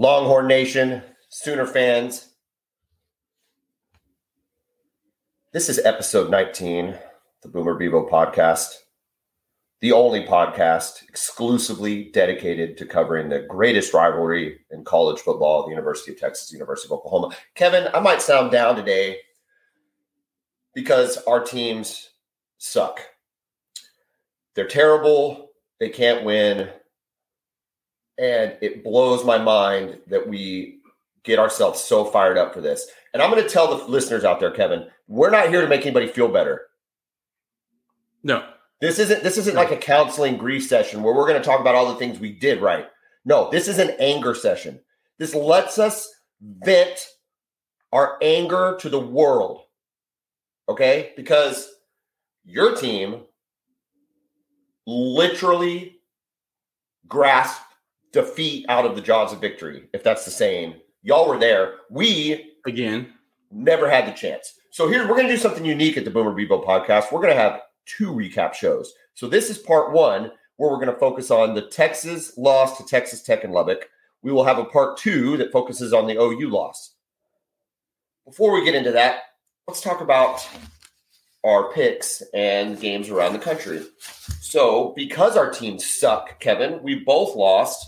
Longhorn Nation, Sooner fans. This is episode 19, the Boomer Bevo podcast, the only podcast exclusively dedicated to covering the greatest rivalry in college football, the University of Texas, University of Oklahoma. Kevin, I might sound down today because our teams suck. They're terrible. They can't win. And it blows my mind that we get ourselves so fired up for this. And I'm going to tell the listeners out there, Kevin, we're not here to make anybody feel better. No. This isn't this isn't like a counseling grief session where we're going to talk about all the things we did right. No, this is an anger session. This lets us vent our anger to the world. Okay? Because your team literally grasped defeat out of the jaws of victory, if that's the saying. Y'all were there. We Again. never had the chance. So here we're going to do something unique at the Boomer Bevo podcast. We're going to have two recap shows. So this is part one where we're going to focus on the Texas loss to Texas Tech and Lubbock. We will have a part two that focuses on the OU loss. Before we get into that, let's talk about our picks and games around the country. So, because our teams suck, Kevin, we both lost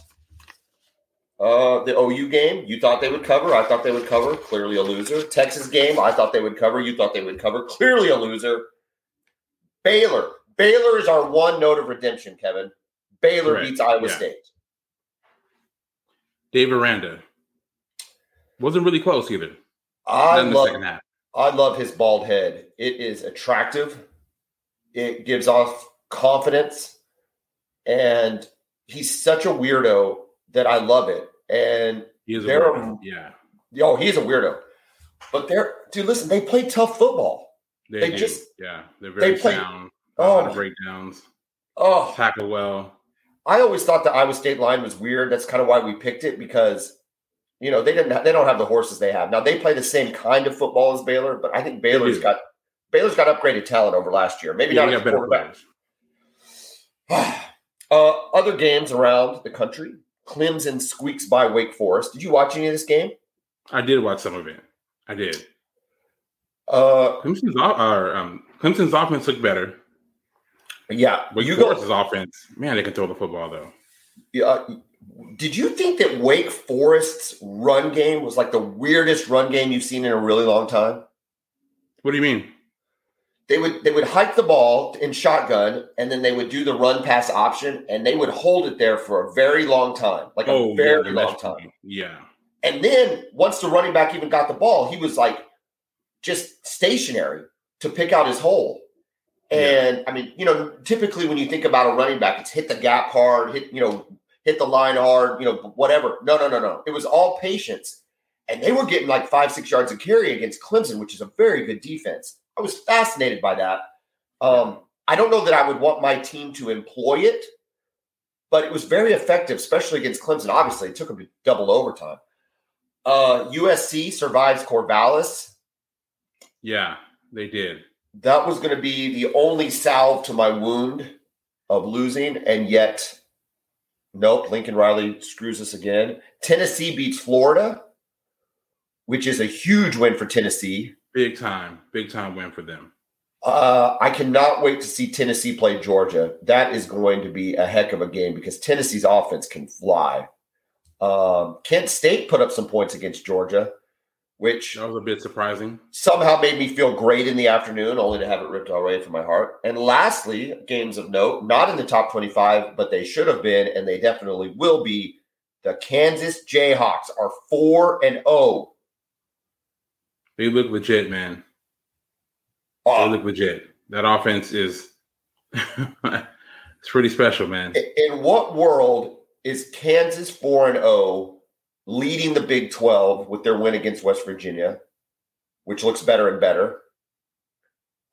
uh, the OU game. You thought they would cover. I thought they would cover. Clearly a loser. Texas game. I thought they would cover. You thought they would cover. Clearly a loser. Baylor. Baylor is our one note of redemption, Kevin. Baylor beats Iowa Yeah. State. Dave Aranda. Wasn't really close either. I love, second half. I love his bald head. It is attractive. It gives off confidence. And he's such a weirdo that I love it. And He is a yeah. oh, he's a weirdo. But they're dude, listen, they play tough football. They, They just- yeah. They're very play- sound. Oh, breakdowns. Oh, Tackle well. I always thought the Iowa State line was weird. That's kind of why we picked it because you know they didn't they don't have the horses they have now. They play the same kind of football as Baylor, but I think Baylor's got Baylor's got upgraded talent over last year. Maybe Yeah, not they at got the better quarterback. uh, other games around the country. Clemson squeaks by Wake Forest. Did you watch any of this game? I did watch some of it. I did. Uh, Clemson's, or, um, Clemson's offense looked better. yeah. Wake you Forest's go. offense, man, they can throw the football though. Uh, did you think that Wake Forest's run game was like the weirdest run game you've seen in a really long time? What do you mean? They would they would hike the ball in shotgun and then they would do the run pass option and they would hold it there for a very long time like a Oh, very yeah, long time. Yeah. and then once the running back even got the ball he was like just stationary to pick out his hole. And i mean you know typically when you think about a running back it's hit the gap hard hit you know hit the line hard you know whatever. No no no no. It was all patience. And they were getting like five six yards of carry against clemson which is a very good defense i was fascinated by that um, i don't know that i would want my team to employ it but it was very effective especially against clemson obviously it took them to double overtime uh, usc survives corvallis Yeah, they did. that was going to be the only salve to my wound of losing, and yet, nope. Lincoln Riley screws us again. Tennessee beats Florida, which is a huge win for Tennessee. Big time, big time win for them. Uh, I cannot wait to see Tennessee play Georgia. That is going to be a heck of a game because Tennessee's offense can fly. Um, Kent State put up some points against Georgia, which That was a bit surprising. somehow made me feel great in the afternoon, only to have it ripped away from my heart. And lastly, games of note, not in the top 25, but they should have been, and they definitely will be. The Kansas Jayhawks are 4 and oh. 0. They look legit, man. They Uh, look legit. That offense is it's pretty special, man. in what world is Kansas 4 and 0 leading the Big 12 with their win against West Virginia, which looks better and better?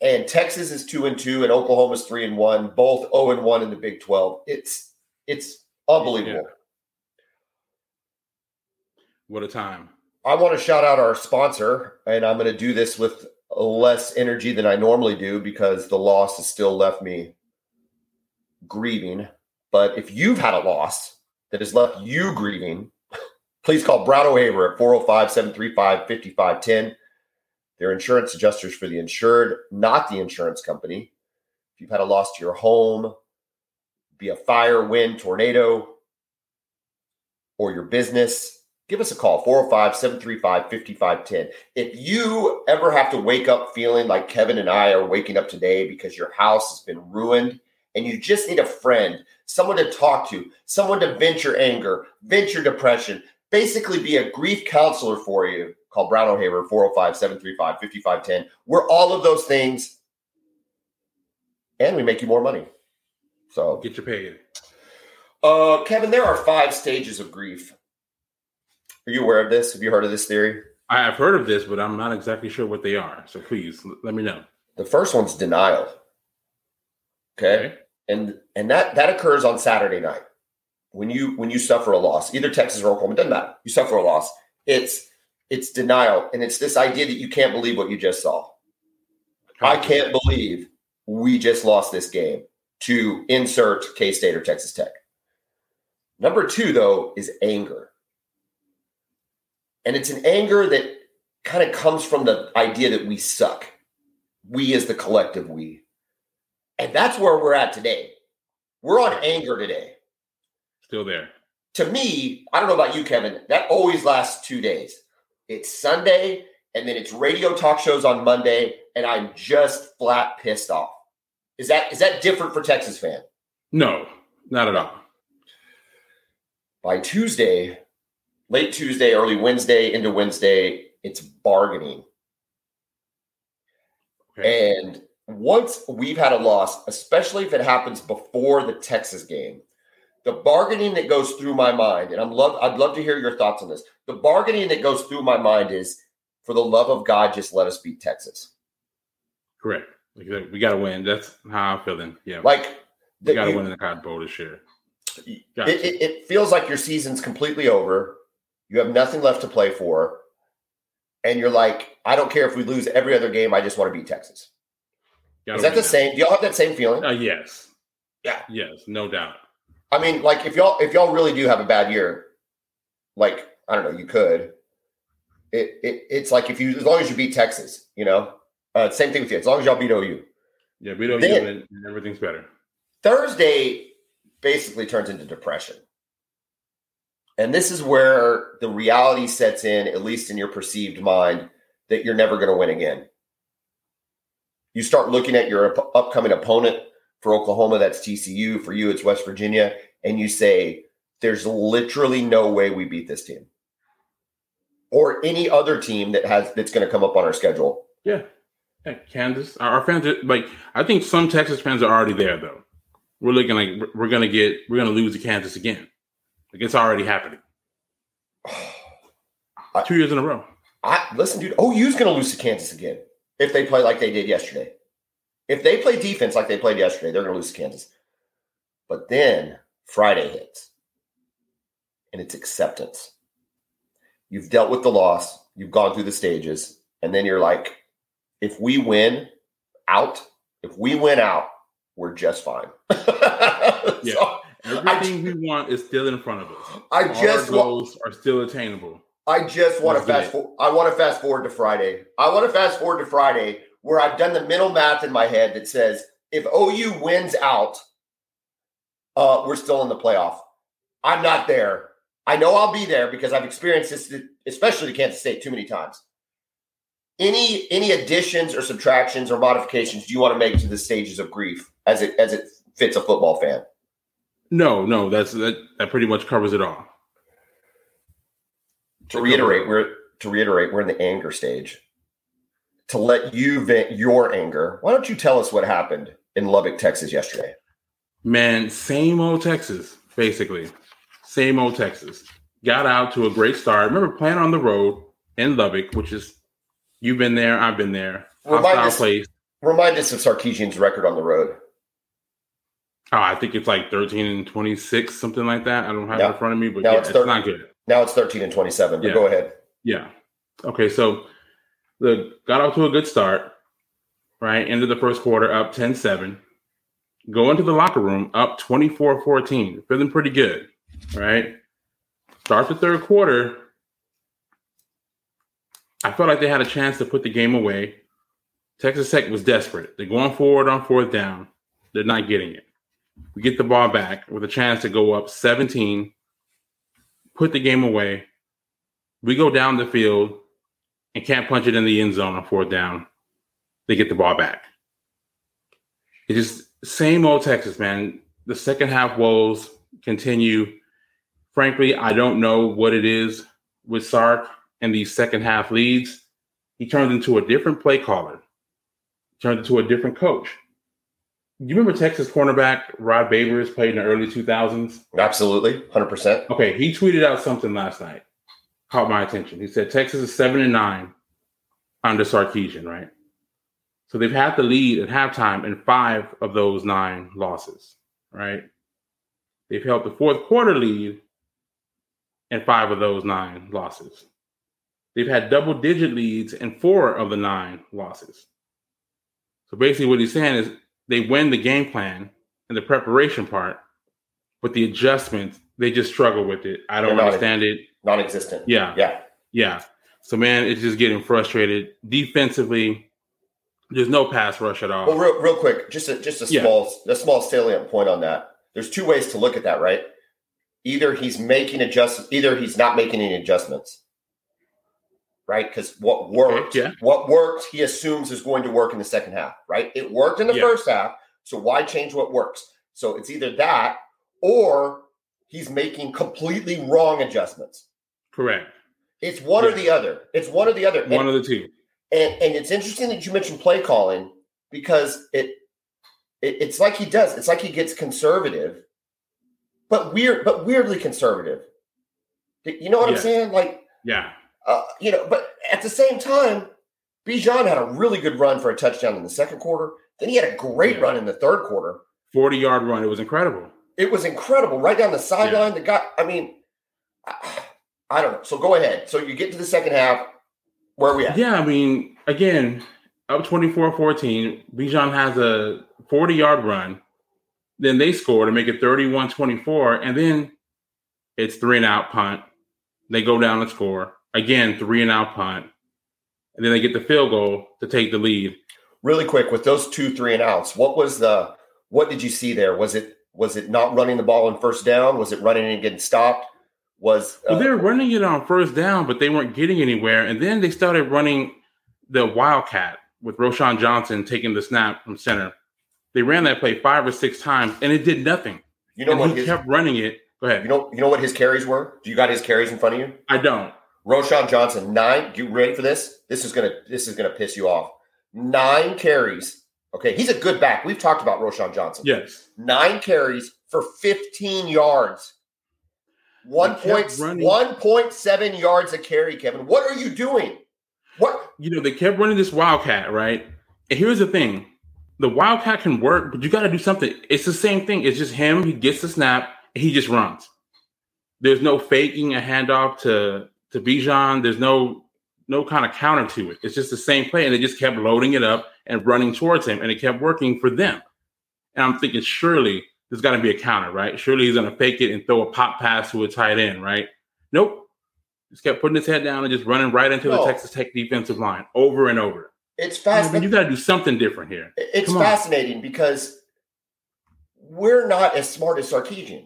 And Texas is 2 and 2 and Oklahoma's 3 and 1, both 0 and 1 in the Big 12. It's it's unbelievable. What a time. I want to shout out our sponsor, and I'm going to do this with less energy than I normally do because the loss has still left me grieving. But if you've had a loss that has left you grieving, please call Brown O'Haver at 405 735 5510. They're insurance adjusters for the insured, not the insurance company. If you've had a loss to your home, be a fire, wind, tornado, or your business, give us a call 405 735 5510. If you ever have to wake up feeling like Kevin and I are waking up today because your house has been ruined and you just need a friend, someone to talk to, someone to vent your anger, vent your depression, basically be a grief counselor for you, call Brown O'Haver 405 735 5510. We're all of those things and we make you more money. So Get your paid. uh, Kevin, there are five stages of grief. Are you aware of this? Have you heard of this theory? I have heard of this, but I'm not exactly sure what they are. So please l- let me know. The first one's denial. Okay. And and that that occurs on Saturday night. When you when you suffer a loss, either Texas or Oklahoma, doesn't matter. You suffer a loss. It's it's denial. And it's this idea that you can't believe what you just saw. I can't believe we just lost this game to insert K State or Texas Tech. Number two, though, is anger. And it's an anger that kind of comes from the idea that we suck. We as the collective we. And that's where we're at today. We're on anger today. Still there. To me, I don't know about you, Kevin, that always lasts two days. It's Sunday, and then it's radio talk shows on Monday, and I'm just flat pissed off. Is that is that different for Texas fan? No, not at all. By Tuesday, late Tuesday, early Wednesday into Wednesday, it's bargaining. Okay. And once we've had a loss, especially if it happens before the Texas game, the bargaining that goes through my mind, and I'm love I'd love to hear your thoughts on this. The bargaining that goes through my mind is for the love of God, just let us beat Texas. Correct. We got to win. That's how I'm feeling. Yeah. Like we got to win in the Cotton Bowl this year. it, it, it feels like your season's completely over. You have nothing left to play for. And you're like, I don't care if we lose every other game. I just want to beat Texas. Gotta Is that the same? Do y'all have that same feeling? Uh, yes. Yeah. Yes, no doubt. I mean, like if y'all if y'all really do have a bad year, like I don't know, you could. It, it it's like if you as long as you beat Texas, you know. Uh, same thing with you. As long as y'all beat OU. Yeah, we don't Then- and everything's better. Thursday basically turns into depression. And this is where the reality sets in, at least in your perceived mind, that you're never going to win again. You start looking at your up- upcoming opponent for Oklahoma, that's TCU. For you, it's West Virginia. And you say, there's literally no way we beat this team or any other team that has that's going to come up on our schedule. Yeah. yeah Kansas. Our, fans, are, like, I think some Texas fans are already there, though. We're looking like we're going to get, we're going to lose to Kansas again. Like, it's already happening. Two years in a row. I listen, dude. OU's going to lose to Kansas again if they play like they did yesterday. If they play defense like they played yesterday, they're going to lose to Kansas. But then Friday hits, and it's acceptance. You've dealt with the loss. You've gone through the stages, and then you're like, if we win out, if we win out, we're just fine. Yeah. So, Everything we want is still in front of us. I Our just want. goals are still attainable. I just want to Let's fast forward. I want to fast forward to Friday. I want to fast forward to Friday where I've done the mental math in my head that says if OU wins out, uh, we're still in the playoff. I'm not there. I know I'll be there because I've experienced this, especially to Kansas State, too many times. Any any additions or subtractions or modifications do you want to make to the stages of grief as it as it fits a football fan? No, no, that's that, that pretty much covers it all. to reiterate, we're to reiterate, we're in the anger stage. To let you vent your anger, why don't you tell us what happened in Lubbock, Texas yesterday? Man, same old Texas, basically. Same old Texas. Got out to a great start. Remember playing on the road in Lubbock, which is you've been there, I've been there. Remind us- place. Remind us of Sarkisian's record on the road. Oh, I think it's like 13 and 26, something like that. I don't have it in front of me, but Now yeah, it's it's, not good. Now it's 13 and 27, but Yeah. go ahead. Yeah. Okay, so the got off to a good start, right? End of the first quarter up 10-7. Go into the locker room up 24-14. Feeling pretty good. Right. Start the third quarter. I felt like they had a chance to put the game away. Texas Tech was desperate. They're going forward on fourth down. They're not getting it. We get the ball back with a chance to go up 17, put the game away. We go down the field and can't punch it in the end zone on fourth down. They get the ball back. It's same old Texas, man. The second half woes continue. Frankly, I don't know what it is with Sark and these second half leads. He turned into a different play caller, turned into a different coach. You remember Texas cornerback Rod Babers played in the early 2000s? Absolutely, 100%. Okay, he tweeted out something last night, caught my attention. He said Texas is 7 and 9 under Sarkisian, right? So they've had the lead at halftime in five of those nine losses, right? They've held the fourth quarter lead in five of those nine losses. They've had double digit leads in four of the nine losses. So basically, what he's saying is they win the game plan and the preparation part, but the adjustments, they just struggle with it. I don't understand it. Non existent. Yeah. Yeah. Yeah. So, man, it's just getting frustrated. Defensively, there's no pass rush at all. Well, real, real quick, just a, just a Yeah. small a small salient point on that. There's two ways to look at that, right? Either he's making adjustments, either he's not making any adjustments, right? Because what worked, Yeah. what worked, he assumes is going to work in the second half, right? It worked in the Yeah. first half, so why change what works? So it's either that or he's making completely wrong adjustments. Correct. It's one or the other. It's one or the other. And- One of the two. and and it's interesting that you mentioned play calling because it, it it's like he does. It's like he gets conservative, but weird, but weirdly conservative. You know what I'm saying? Like, Yeah. Uh, you know, but at the same time, Bijan had a really good run for a touchdown in the second quarter. Then he had a great Yeah. run in the third quarter. 40 yard run. It was incredible. It was incredible, right down the sideline. The guy, I mean, I, I don't know. So go ahead. So you get to the second half. Where are we at? Yeah, I mean, again, up 24 14. Bijan has a 40 yard run. Then they score to make it 31 24. And then it's three and out punt. They go down and score. Again, three and out punt. And then they get the field goal to take the lead. really quick with those two three and outs what was the what did you see there was it was it not running the ball on first down was it running and getting stopped was uh, Well, they were running it on first down, but they weren't getting anywhere. And then they started running the Wildcat with Roschon Johnson taking the snap from center. They ran that play five or six times, and it did nothing. you know and what he his, kept running it. Go ahead. you know you know what his carries were do you got his carries in front of you I don't. Roschon Johnson nine you ready for this this is gonna this is gonna piss you off nine carries okay he's a good back we've talked about Roschon Johnson Yes. nine carries for 15 yards one kept point running. one point seven yards a carry Kevin what are you doing what You know, they kept running this Wildcat, right? And here's the thing the Wildcat can work, but you got to do something. It's the same thing. It's just him. He gets the snap, and he just runs. There's no faking a handoff to to Bijan. There's no no kind of counter to it. It's just the same play, and they just kept loading it up and running towards him, and it kept working for them. And I'm thinking, surely there's got to be a counter, right? Surely he's going to fake it and throw a pop pass to a tight end, right? Nope. Just kept putting his head down and just running right into the Texas Tech defensive line over and over. it's I fast mean, you got to do something different here. It's fascinating because we're not as smart as Sarkisian.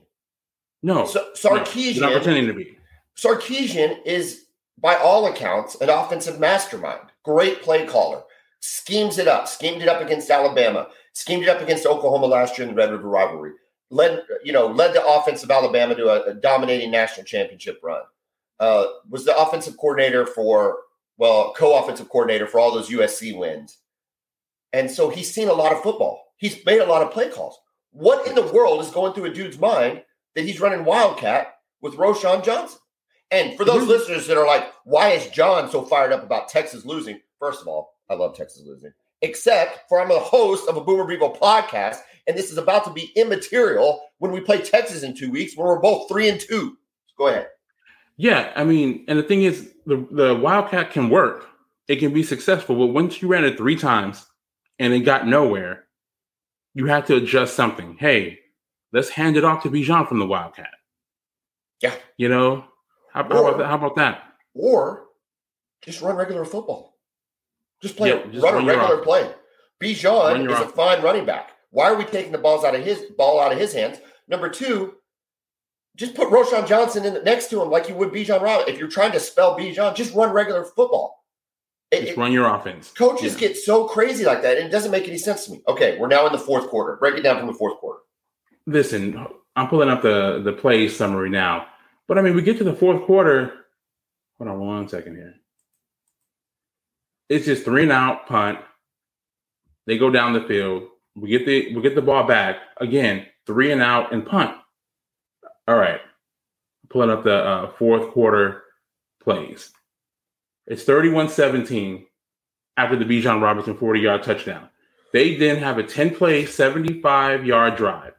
No, So, no, you're not pretending to be. Sarkisian is, by all accounts, an offensive mastermind. Great play caller. Schemes it up. Schemed it up against Alabama. Schemed it up against Oklahoma last year in the Red River rivalry. Led, you know, led the offense of Alabama to a, a dominating national championship run. Uh, was the offensive coordinator for, well, co-offensive coordinator for all those USC wins. And so he's seen a lot of football. He's made a lot of play calls. What in the world is going through a dude's mind that he's running Wildcat with Roschon Johnson? And for those Mhm. listeners that are like, why is John so fired up about Texas losing? First of all, I love Texas losing. Except for I'm the host of a Boomer Bevo podcast, and this is about to be immaterial when we play Texas in two weeks when we're both three and two. Go ahead. Yeah, I mean, and the thing is, the the Wildcat can work. It can be successful, but once you ran it three times and it got nowhere, you have to adjust something. Hey, let's hand it off to Bijan from the Wildcat. Yeah. You know, How, how about that? How about that? Or just run regular football. Just play, Yeah, just run a regular play. Bijan is a fine running back. Why are we taking the balls out of his ball out of his hands? Number two, just put Roschon Johnson in next to him like you would Bijan Robinson. If you're trying to spell Bijan, just run regular football. It- Just it- run your offense. coaches Yeah. get so crazy like that, and it doesn't make any sense to me. Okay, we're now in the fourth quarter. Break it down from the fourth quarter. Listen, I'm pulling up the the play summary now, but I mean, we get to the fourth quarter. Hold on one second here. It's just three and out punt. They go down the field. We get the we get the ball back again. Three and out and punt. All right, pulling up the uh, fourth quarter plays. It's 31-17 after the Bijan Robinson 40 yard touchdown. They then have a 10 play, 75 yard drive.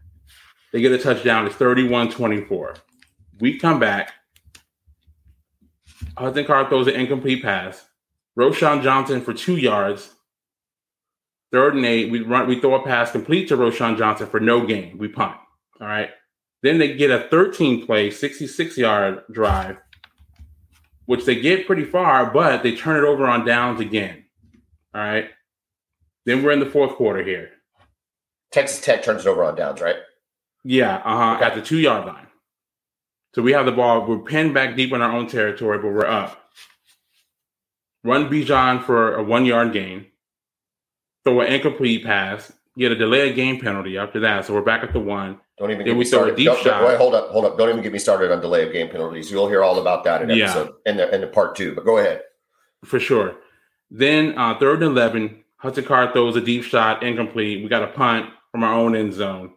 They get a touchdown. It's 31 24. We come back. Hudson Card throws an incomplete pass. Roschon Johnson for two yards. Third and eight. We run. We throw a pass complete to Roschon Johnson for no gain. We punt. All right. Then they get a 13 play, 66 yard drive, which they get pretty far, but they turn it over on downs again. All right. Then we're in the fourth quarter here. Texas Tech turns it over on downs, right? Yeah, uh huh. Okay. At the two yard line. So we have the ball. We're pinned back deep in our own territory, but we're up. Run Bijan for a one yard gain. Throw an incomplete pass. Get a delay of game penalty after that. So we're back at the one. Don't even get me started. deep shot. wait, hold up, hold up. Don't even get me started on delay of game penalties. You'll hear all about that in Yeah. episode in the in the part two. But go ahead. for sure. Then uh, third and eleven, Hudson Card throws a deep shot, incomplete. We got a punt from our own end zone.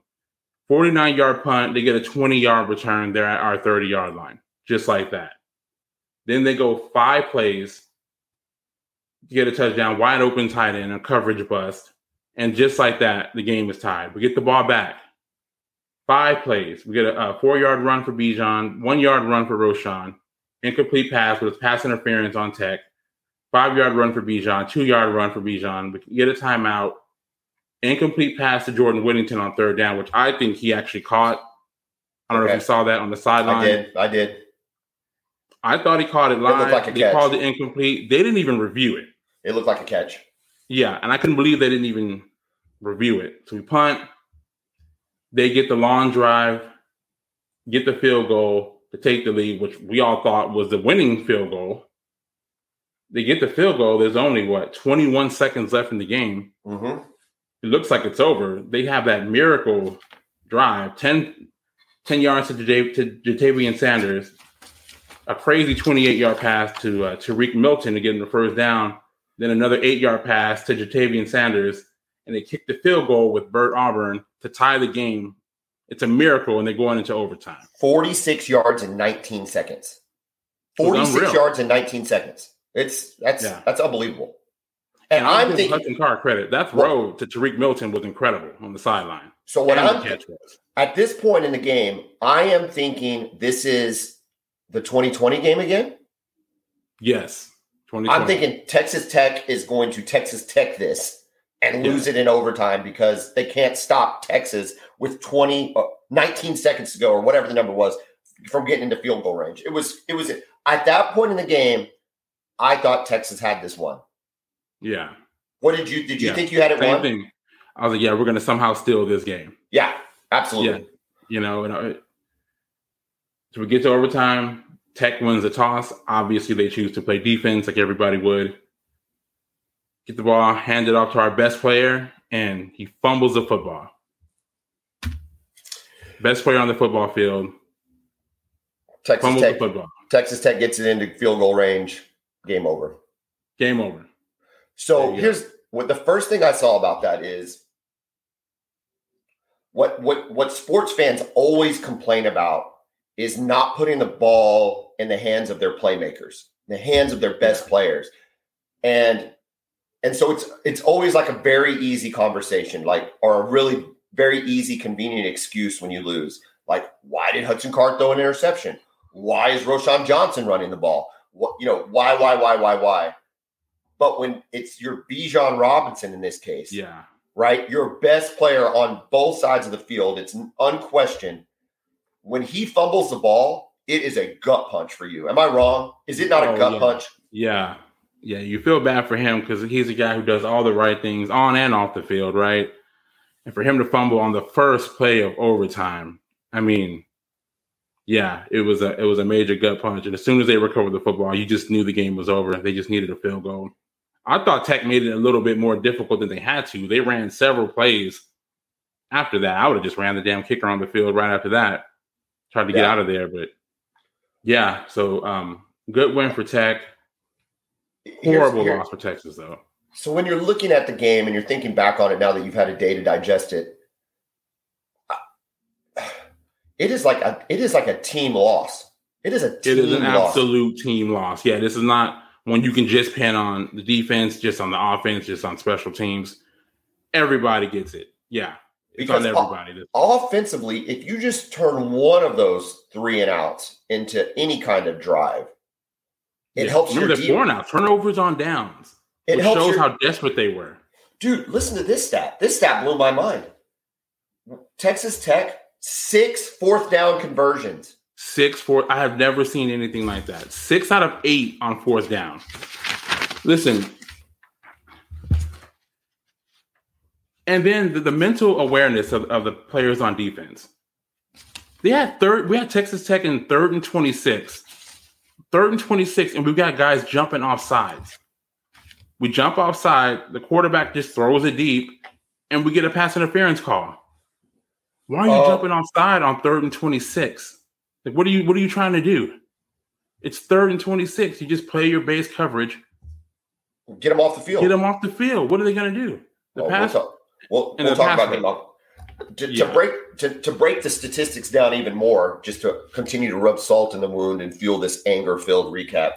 49 yard punt. They get a 20 yard return. They're at our 30 yard line, just like that. Then they go five plays, to get a touchdown, wide open tight end, a coverage bust. And just like that, the game is tied. We get the ball back. Five plays. We get a, a four yard run for Bijan, one yard run for Roschon, incomplete pass with pass interference on Tech five yard run for Bijan, two yard run for Bijan. We get a timeout, incomplete pass to Jordan Whittington on third down, which I think he actually caught. I don't know if you saw that on the sideline. I did. I did. I thought he caught it looked live. like a they catch. called it incomplete. They didn't even review it. It looked like a catch. Yeah, and I couldn't believe they didn't even review it. So we punt. They get the long drive, get the field goal to take the lead, which we all thought was the winning field goal. They get the field goal. There's only what 21 seconds left in the game. Mm-hmm. It looks like it's over. They have that miracle drive 10, 10 yards to, Jata- to Ja'Tavion Sanders, a crazy 28 yard pass to uh, Tarique Milton to get him the first down, then another eight yard pass to Ja'Tavion Sanders, and they kick the field goal with Bert Auburn to tie the game. It's a miracle, and they're going into overtime. 46 yards in 19 seconds. 46 yards in 19 seconds. It's that's Yeah. that's unbelievable. And I I'm thinking Hudson Card credit. That throw to Tarique Milton was incredible on the sideline. so what And I'm the catch was. at this point in the game, I am thinking this is the 2020 game again. Yes. I'm thinking Texas Tech is going to Texas Tech this and Yeah. lose it in overtime because they can't stop Texas with 20 uh, 19 seconds to go or whatever the number was from getting into field goal range. It was it was at that point in the game I thought Texas had this one. Yeah. What did you did you Yeah. think you had it Same won? thing. I was like, yeah, we're going to somehow steal this game. Yeah, absolutely. Yeah. You know, and I, so we get to overtime. Tech wins the toss. Obviously, they choose to play defense like everybody would. Get the ball, hand it off to our best player, and he fumbles the football. Best player on the football field Texas fumbles Tech the football. Texas Tech gets it into field goal range. Game over. Game over. So you go. here's what the first thing I saw about that is what what what sports fans always complain about is not putting the ball in the hands of their playmakers, the hands of their best players. And and so it's it's always like a very easy conversation, like or a really very easy, convenient excuse when you lose. Like, why did Hudson Card throw an interception? Why is Roschon Johnson running the ball? What you know, why, why, why, why, why? But when it's your Bijan Robinson in this case, Yeah. right? Your best player on both sides of the field, it's unquestioned. When he fumbles the ball, it is a gut punch for you. Am I wrong? Is it not a Oh, gut yeah. punch? Yeah. Yeah. You feel bad for him because he's a guy who does all the right things on and off the field, right? And for him to fumble on the first play of overtime, I mean, yeah, it was a it was a major gut punch. And as soon as they recovered the football, you just knew the game was over. They just needed a field goal. I thought Tech made it a little bit more difficult than they had to. They ran several plays after that. I would have just ran the damn kicker on the field right after that. Tried to get out of there, but yeah. So um, good win for Tech. Here's- Horrible loss for Texas, though. So when you're looking at the game and you're thinking back on it now that you've had a day to digest it, it is like a it is like a team loss. It is a team It is an loss. absolute team loss. Yeah, this is not when you can just pin on the defense, just on the offense, just on special teams. Everybody gets it. Yeah, it's Because on everybody. Offensively, if you just turn one of those three and outs into any kind of drive, it Yeah. helps your Remember, deep. four now. Turnovers on downs. It shows your, how desperate they were. dude. Listen to this stat. This stat blew my mind. Texas Tech six fourth down conversions. Six, four. I have never seen anything like that. Six out of eight on fourth down. Listen. And then the, the mental awareness of, of the players on defense. They had third, we had Texas Tech in third and 26. Third and 26, and we've got guys jumping off sides. We jump offside, the quarterback just throws it deep, and we get a pass interference call. Why are you Oh. jumping offside on third and 26? Like, what are you what are you trying to do? It's third and 26. You just play your base coverage, Get them off the field. get them off the field. What are they gonna do? The Well, pass We'll talk, we'll, we'll the talk about pass them. I'll- To, to break to, to break the statistics down even more, just to continue to rub salt in the wound and fuel this anger-filled recap.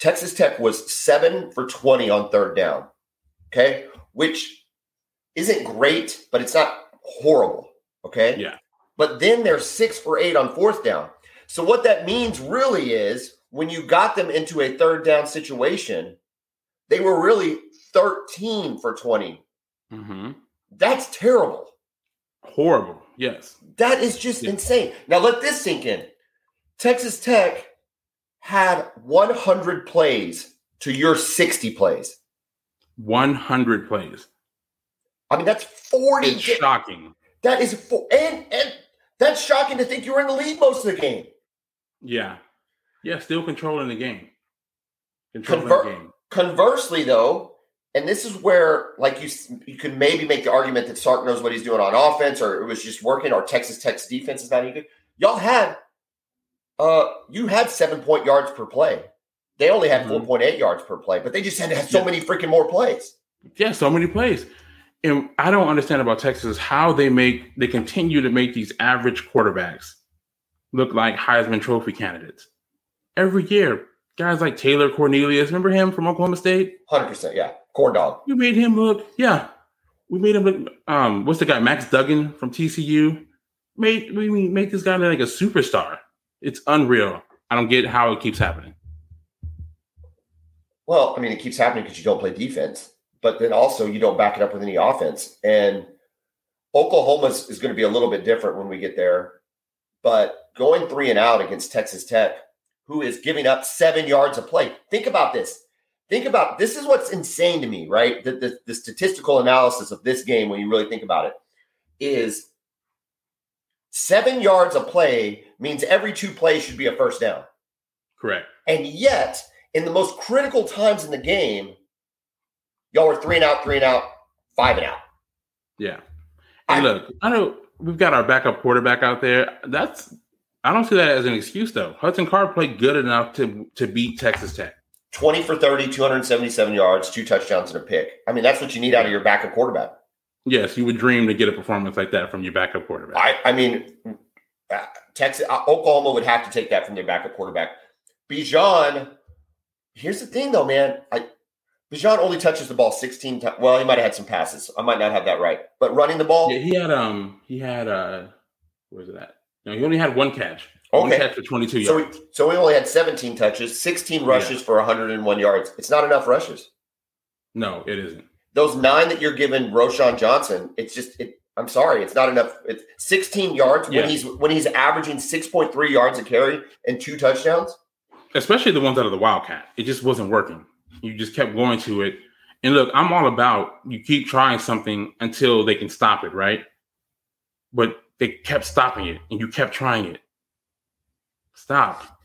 Texas Tech was seven for 20 on third down. Okay. Which isn't great, but it's not horrible. Okay. Yeah. But then they're six for eight on fourth down. So what that means really is when you got them into a third down situation, they were really 13 for 20 Mhm. that's terrible. horrible. Yes. That is just Yeah. insane. Now let this sink in. Texas Tech had 100 plays to your 60 plays. 100 plays. I mean, that's 40. It's shocking. That is fo- and and that's shocking to think you were in the lead most of the game. Yeah. Yeah, still controlling the game. Controlling Convert- the game. Conversely, though, and this is where like you you can maybe make the argument that Sark knows what he's doing on offense, or it was just working, or Texas Tech's defense is not any good. Y'all had uh you had seven point yards per play. They only had Mhm. 4.8 yards per play, but they just had to have so Yeah. many freaking more plays. Yeah, so many plays. And I don't understand about Texas is how they make they continue to make these average quarterbacks look like Heisman Trophy candidates every year. Guys like Taylor Cornelius, remember him from Oklahoma State? 100%. Yeah. Corn dog. You made him look, yeah. We made him look. Um, what's the guy? Max Duggan from TCU. Made we we make this guy look like a superstar. It's unreal. I don't get how it keeps happening. Well, I mean, it keeps happening because you don't play defense, but then also you don't back it up with any offense. And Oklahoma is going to be a little bit different when we get there. But going three and out against Texas Tech, who is giving up seven yards of play. Think about this. Think about this is what's insane to me, right? The, the, the statistical analysis of this game, when you really think about it, is seven yards of play means every two plays should be a first down. Correct. And yet, in the most critical times in the game, y'all were three and out, three and out, five and out. Yeah. I- look, I know we've got our backup quarterback out there. That's I don't see that as an excuse though. Hudson Card played good enough to to beat Texas Tech. 20 for 30, 277 yards, two touchdowns and a pick. I mean, that's what you need out of your backup quarterback. Yes, you would dream to get a performance like that from your backup quarterback. I, I mean, uh, Texas, uh, Oklahoma would have to take that from their backup quarterback. Bijan, here's the thing though, man. I, Bijan only touches the ball 16 times. Well, he might have had some passes. I might not have that right. But running the ball, yeah, he had um he had uh where's it at? No, he only had one catch. One Okay. catch for 22 so yards. we, so we only had 17 touches, 16 rushes for 101 yards. It's not enough rushes. no, it isn't. Those nine that you're giving Roschon Johnson, it's just it I'm sorry, it's not enough. It's 16 yards Yeah. when he's when he's averaging 6.3 yards a carry and two touchdowns. especially the ones out of the Wildcat. It just wasn't working. You just kept going to it. And look, I'm all about you keep trying something until they can stop it, right? But they kept stopping it and you kept trying it. Stop.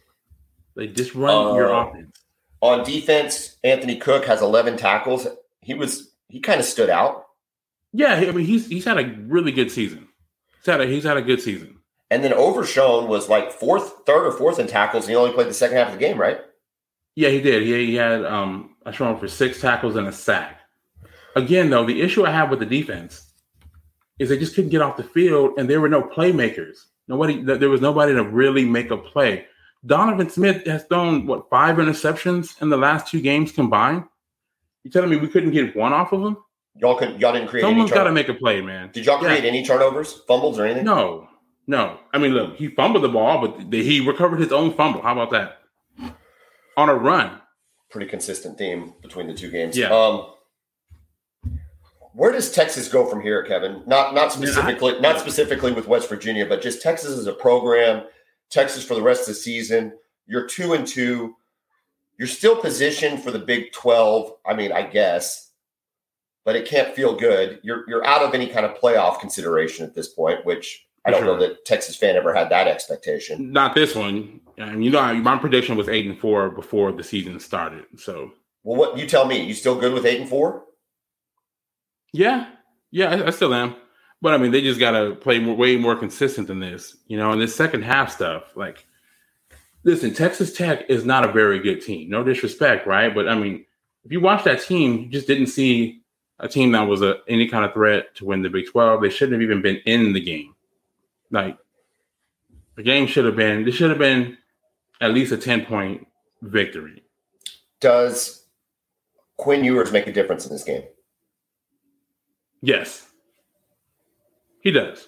They just run your Uh, offense. On defense, Anthony Cook has 11 tackles. He was he kind of stood out. Yeah, I mean he's he's had a really good season. He's had a he's had a good season. And then Overshone was like fourth, third or fourth in tackles. And he only played the second half of the game, right? Yeah, he did. He, he had um I showed him for six tackles and a sack. Again, though, the issue I have with the defense is they just couldn't get off the field, and there were no playmakers. Nobody, there was nobody to really make a play. Donovan Smith has thrown what five interceptions in the last two games combined. You telling me we couldn't get one off of him? Y'all could y'all didn't create Someone's got to make a play, man. Did y'all Yeah. create any turnovers, fumbles, or anything? No, no. I mean, look, he fumbled the ball, but he recovered his own fumble. How about that? On a run. Pretty consistent theme between the two games. Yeah. Um, where does Texas go from here, Kevin? Not not specifically, not specifically with West Virginia, but just Texas as a program. Texas for the rest of the season. You're two and two. You're still positioned for the Big Twelve. I mean, I guess, but it can't feel good. You're you're out of any kind of playoff consideration at this point, which I don't know that Texas fan ever had that expectation. Not this one. And you know, my prediction was eight and four before the season started. So Well, what you tell me? You still good with eight and four? yeah, yeah, I, I still am. But I mean, they just got to play more, way more consistent than this, you know. And this second half stuff, like, listen, Texas Tech is not a very good team. No disrespect, right? But I mean, if you watch that team, you just didn't see a team that was a any kind of threat to win the Big Twelve. They shouldn't have even been in the game. Like, the game should have been. This should have been at least a ten point victory. Does Quinn Ewers make a difference in this game? Yes, he does.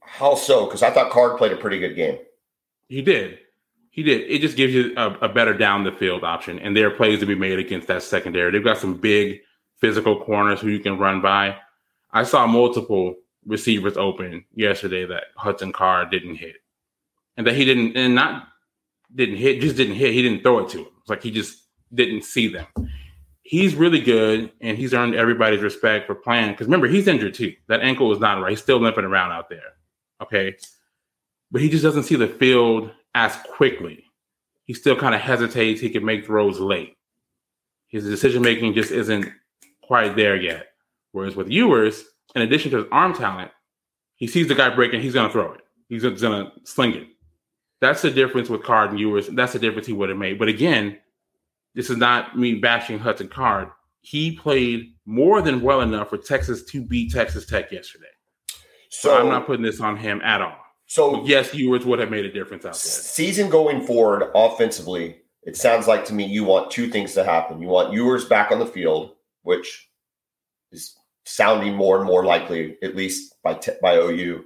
How so? Because I thought Card played a pretty good game. He did. He did. It just gives you a, a better down the field option, and there are plays to be made against that secondary. They've got some big physical corners who you can run by. I saw multiple receivers open yesterday that Hudson Card didn't hit, and that he didn't, and not didn't hit, just didn't hit. He didn't throw it to him. It's like he just didn't see them. He's really good, and he's earned everybody's respect for playing. Because remember, he's injured too. That ankle is not right. He's still limping around out there. Okay, but he just doesn't see the field as quickly. He still kind of hesitates. He can make throws late. His decision making just isn't quite there yet. Whereas with Ewers, in addition to his arm talent, he sees the guy breaking, he's going to throw it. He's going to sling it. That's the difference with Card and Ewers. That's the difference he would have made. But again, this is not me bashing Hudson Card. He played more than well enough for Texas to beat Texas Tech yesterday. So, So I'm not putting this on him at all. So Yes, Ewers would have made a difference out there. season going forward, offensively, it sounds like to me you want two things to happen. You want Ewers back on the field, which is sounding more and more likely, at least by te- by OU,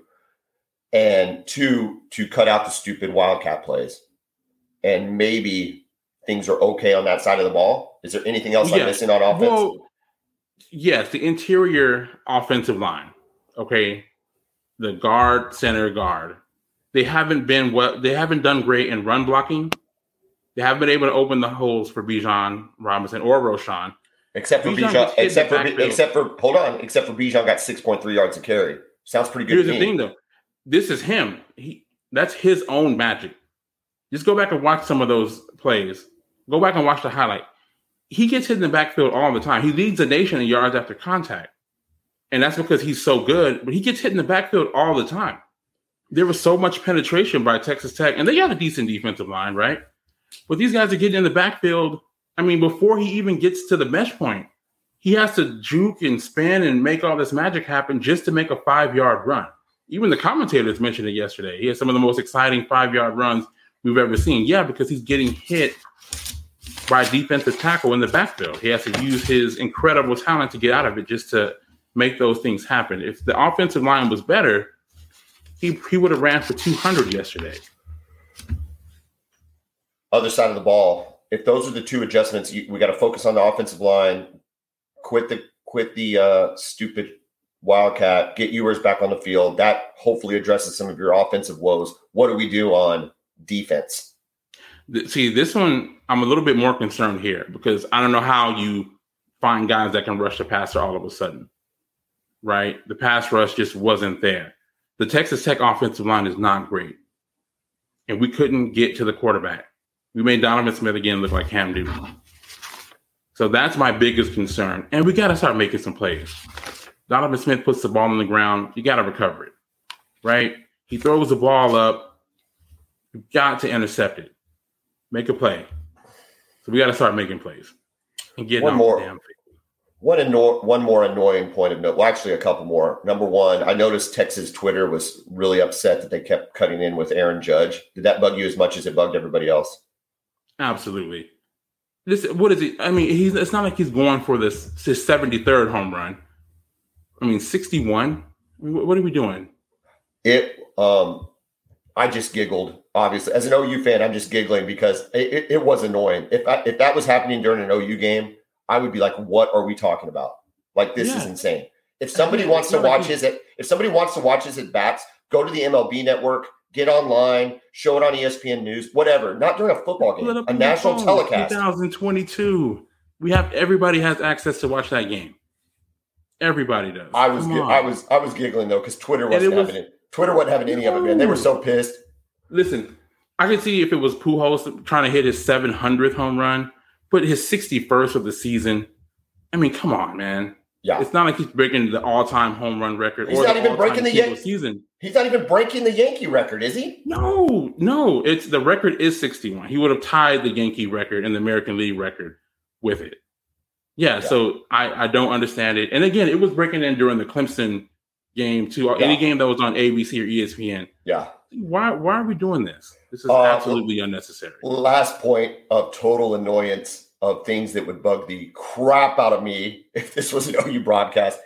and two to cut out the stupid wildcat plays, and maybe things are okay on that side of the ball. Is there anything else I'm Yeah. missing on offense? Well, yes, the interior offensive line. Okay, the guard, center, guard. They haven't been what they haven't done great in run blocking. They haven't been able to open the holes for Bijan Robinson or Roschon. Except for Bijan Bijan, gets hit in except for backfield. except for hold on, except for Bijan got six point three yards a carry. Sounds pretty good. Here's the thing, though. This is him. He that's his own magic. Just go back and watch some of those plays. Go back and watch the highlight. He gets hit in the backfield all the time. He leads the nation in yards after contact. And that's because he's so good, but he gets hit in the backfield all the time. There was so much penetration by Texas Tech, and they got a decent defensive line, right? But these guys are getting in the backfield. I mean, before he even gets to the mesh point, he has to juke and spin and make all this magic happen just to make a five yard run. Even the commentators mentioned it yesterday. He has some of the most exciting five yard runs we've ever seen. Yeah, because he's getting hit by defensive tackle in the backfield. He has to use his incredible talent to get out of it just to make those things happen. If the offensive line was better, he, he would have ran for 200 yesterday. other side of the ball, if those are the two adjustments, you, we got to focus on the offensive line. Quit the quit the uh, stupid Wildcat, get Ewers back on the field. That hopefully addresses some of your offensive woes. What do we do on defense? See, this one, I'm a little bit more concerned here because I don't know how you find guys that can rush the passer all of a sudden, right? The pass rush just wasn't there. The Texas Tech offensive line is not great, and we couldn't get to the quarterback. We made Donovan Smith again look like Cam Newton. So that's my biggest concern. And we got to start making some plays. Donovan Smith puts the ball on the ground. You got to recover it, right? He throws the ball up. You got to intercept it. Make a play. So we got to start making plays and get one on more. One, anno- one more annoying point of note. Well, actually, a couple more. Number one, I noticed Texas Twitter was really upset that they kept cutting in with Aaron Judge. Did that bug you as much as it bugged everybody else? Absolutely. This what is it? I mean, he's it's not like he's going for this his 73rd home run. I mean, 61. I mean, what, are we doing? It. Um, I just giggled. Obviously, as an OU fan, I'm just giggling because it, it, it was annoying. If I, if that was happening during an OU game, I would be like, "What are we talking about? Like this is insane." If somebody Yeah, wants to not like watch his, if somebody wants to watch his at bats, go to the MLB Network, get online, show it on ESPN News, whatever. Not during a football game, a national phone. telecast. 2022. We have everybody has access to watch that game. Everybody does. I was Come gi- on. I was I was giggling though because Twitter wasn't was- having it. Twitter wasn't having any of it, man. They were so pissed. Listen, I could see if it was Pujols trying to hit his 700th home run, but his 61st of the season. I mean, come on, man. Yeah, It's not like he's breaking the all-time home run record. He's or not the even breaking the single Yan- season. he's not even breaking the Yankee record, is he? No, no. It's the record is 61. He would have tied the Yankee record and the American League record with it. Yeah, Yeah. so I, I don't understand it. And again, it was breaking in during the Clemson game too. Yeah. Any game that was on ABC or ESPN. Yeah. Why why are we doing this? This is Uh, absolutely unnecessary. Last point of total annoyance of things that would bug the crap out of me if this was an OU broadcast.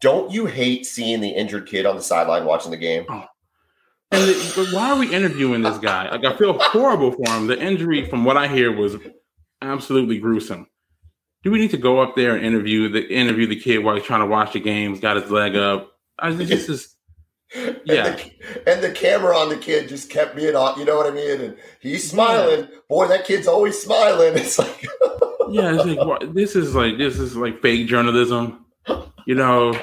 Don't you hate seeing the injured kid on the sideline watching the game? Oh. And the, why are we interviewing this guy? Like I feel horrible for him. The injury, from what I hear, was absolutely gruesome. Do we need to go up there and interview the interview the kid while he's trying to watch the games? Got his leg up. I this is And Yeah. the, and the camera on the kid just kept being on. You know what I mean? And he's smiling. Boy, that kid's always smiling. It's like, yeah. It's like what, this is like this is like fake journalism. You know,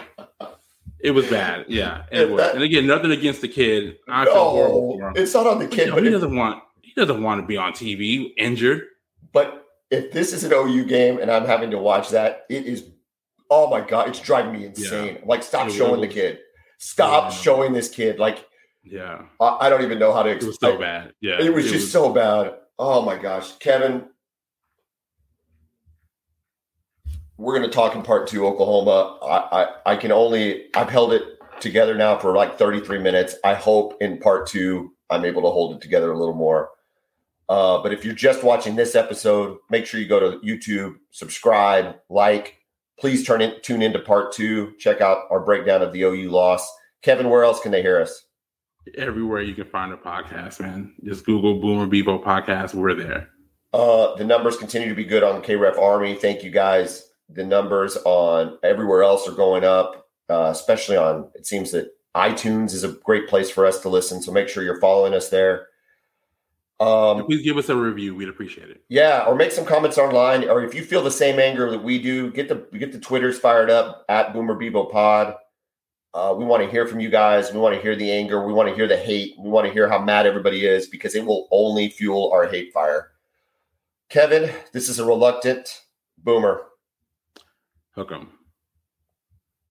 it was bad. Yeah, it was. that- and again, nothing against the kid. I feel horrible no, for him. it's not on the But, kid. you know, But he doesn't want he doesn't want to be on TV injured. but if this is an OU game and I'm having to watch that, it is. Oh my god, it's driving me insane. Like, stop It showing the kid. Stop Yeah. showing this kid. Like, Yeah, I, I don't even know how to explain. it was so bad. Yeah, It was just so bad. Oh my gosh, Kevin. We're going to talk in part two, Oklahoma. I, I I can only I've held it together now for like 33 minutes. I hope in part two I'm able to hold it together a little more. Uh, but if you're just watching this episode, make sure you go to YouTube, subscribe, like. Please turn in, tune into part two. Check out our breakdown of the OU loss. Kevin, where else can they hear us? everywhere you can find a podcast, man. Just Google Boomer Bevo podcast. We're there. Uh, the numbers continue to be good on KREF Army. Thank you guys. The numbers on everywhere else are going up, uh, especially on it seems that iTunes is a great place for us to listen. So make sure you're following us there. Um, Please give us a review. We'd appreciate it. yeah, or make some comments online, or if you feel the same anger that we do, get the get the twitters fired up at Boomer Bevo Pod. Uh, we want to hear from you guys. We want to hear the anger. We want to hear the hate. We want to hear how mad everybody is because it will only fuel our hate fire. Kevin, this is a reluctant boomer. Hook 'em.